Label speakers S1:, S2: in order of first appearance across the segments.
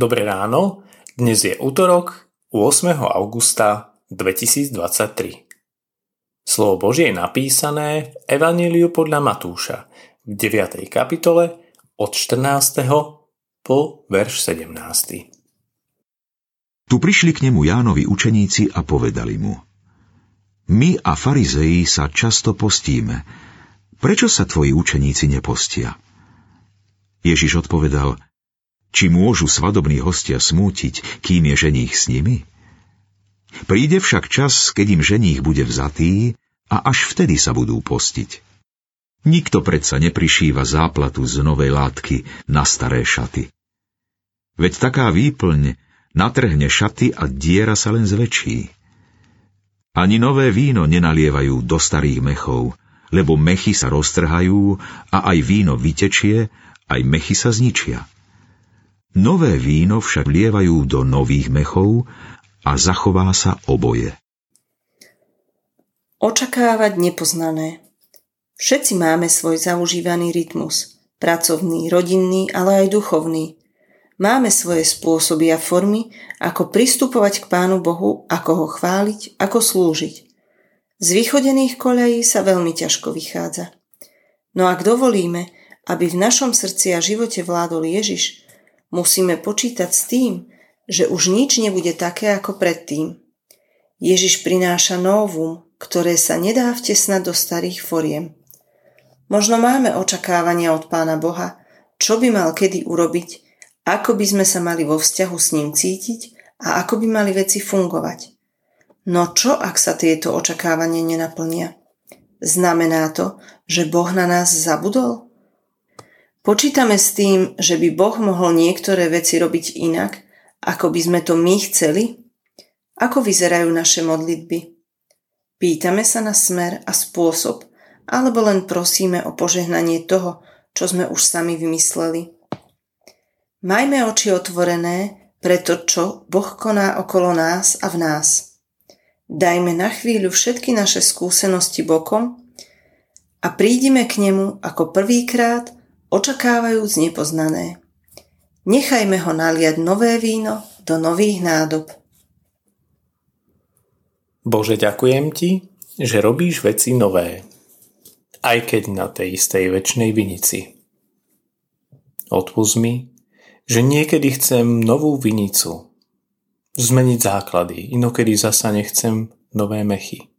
S1: Dobré ráno, dnes je útorok 8. augusta 2023. Slovo Božie je napísané v Evaníliu podľa Matúša v 9. kapitole od 14. po verš 17.
S2: Tu prišli k nemu Jánovi učeníci a povedali mu My a farizeji sa často postíme. Prečo sa tvoji učeníci nepostia? Ježiš odpovedal – či môžu svadobní hostia smútiť, kým je ženích s nimi? Príde však čas, keď im ženích bude vzatý a až vtedy sa budú postiť. Nikto predsa neprišíva záplatu z novej látky na staré šaty. Veď taká výplň natrhne šaty a diera sa len zväčší. Ani nové víno nenalievajú do starých mechov, lebo mechy sa roztrhajú a aj víno vytečie, aj mechy sa zničia. Nové víno však lievajú do nových mechov a zachová sa oboje.
S3: Očakávať nepoznané. Všetci máme svoj zaužívaný rytmus. Pracovný, rodinný, ale aj duchovný. Máme svoje spôsoby a formy, ako pristupovať k Pánu Bohu, ako ho chváliť, ako slúžiť. Z vychodených koľají sa veľmi ťažko vychádza. No ak dovolíme, aby v našom srdci a živote vládol Ježiš, Musíme počítať s tým, že už nič nebude také ako predtým. Ježiš prináša novum, ktoré sa nedá vtesnať do starých foriem. Možno máme očakávania od Pána Boha, čo by mal kedy urobiť, ako by sme sa mali vo vzťahu s ním cítiť a ako by mali veci fungovať. No čo, ak sa tieto očakávania nenaplnia? Znamená to, že Boh na nás zabudol? Počítame s tým, že by Boh mohol niektoré veci robiť inak, ako by sme to my chceli? Ako vyzerajú naše modlitby? Pýtame sa na smer a spôsob, alebo len prosíme o požehnanie toho, čo sme už sami vymysleli. Majme oči otvorené pre to, čo Boh koná okolo nás a v nás. Dajme na chvíľu všetky naše skúsenosti bokom a prídime k nemu ako prvýkrát očakávajúc nepoznané. Nechajme ho naliať nové víno do nových nádob.
S1: Bože, ďakujem Ti, že robíš veci nové, aj keď na tej istej väčšnej vinici. Odpust mi, že niekedy chcem novú vinicu, zmeniť základy, inokedy zasa nechcem nové mechy,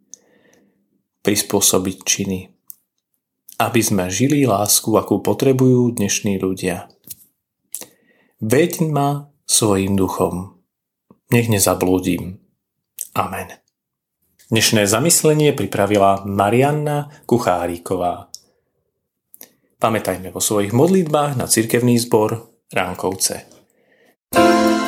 S1: prispôsobiť činy, aby sme žili lásku, akú potrebujú dnešní ľudia. Veď ma svojim duchom. Nech nezablúdim. Amen. Dnešné zamyslenie pripravila Marianna Kucháriková. Pamätajme vo svojich modlitbách na cirkevný zbor Ránkovce. thank you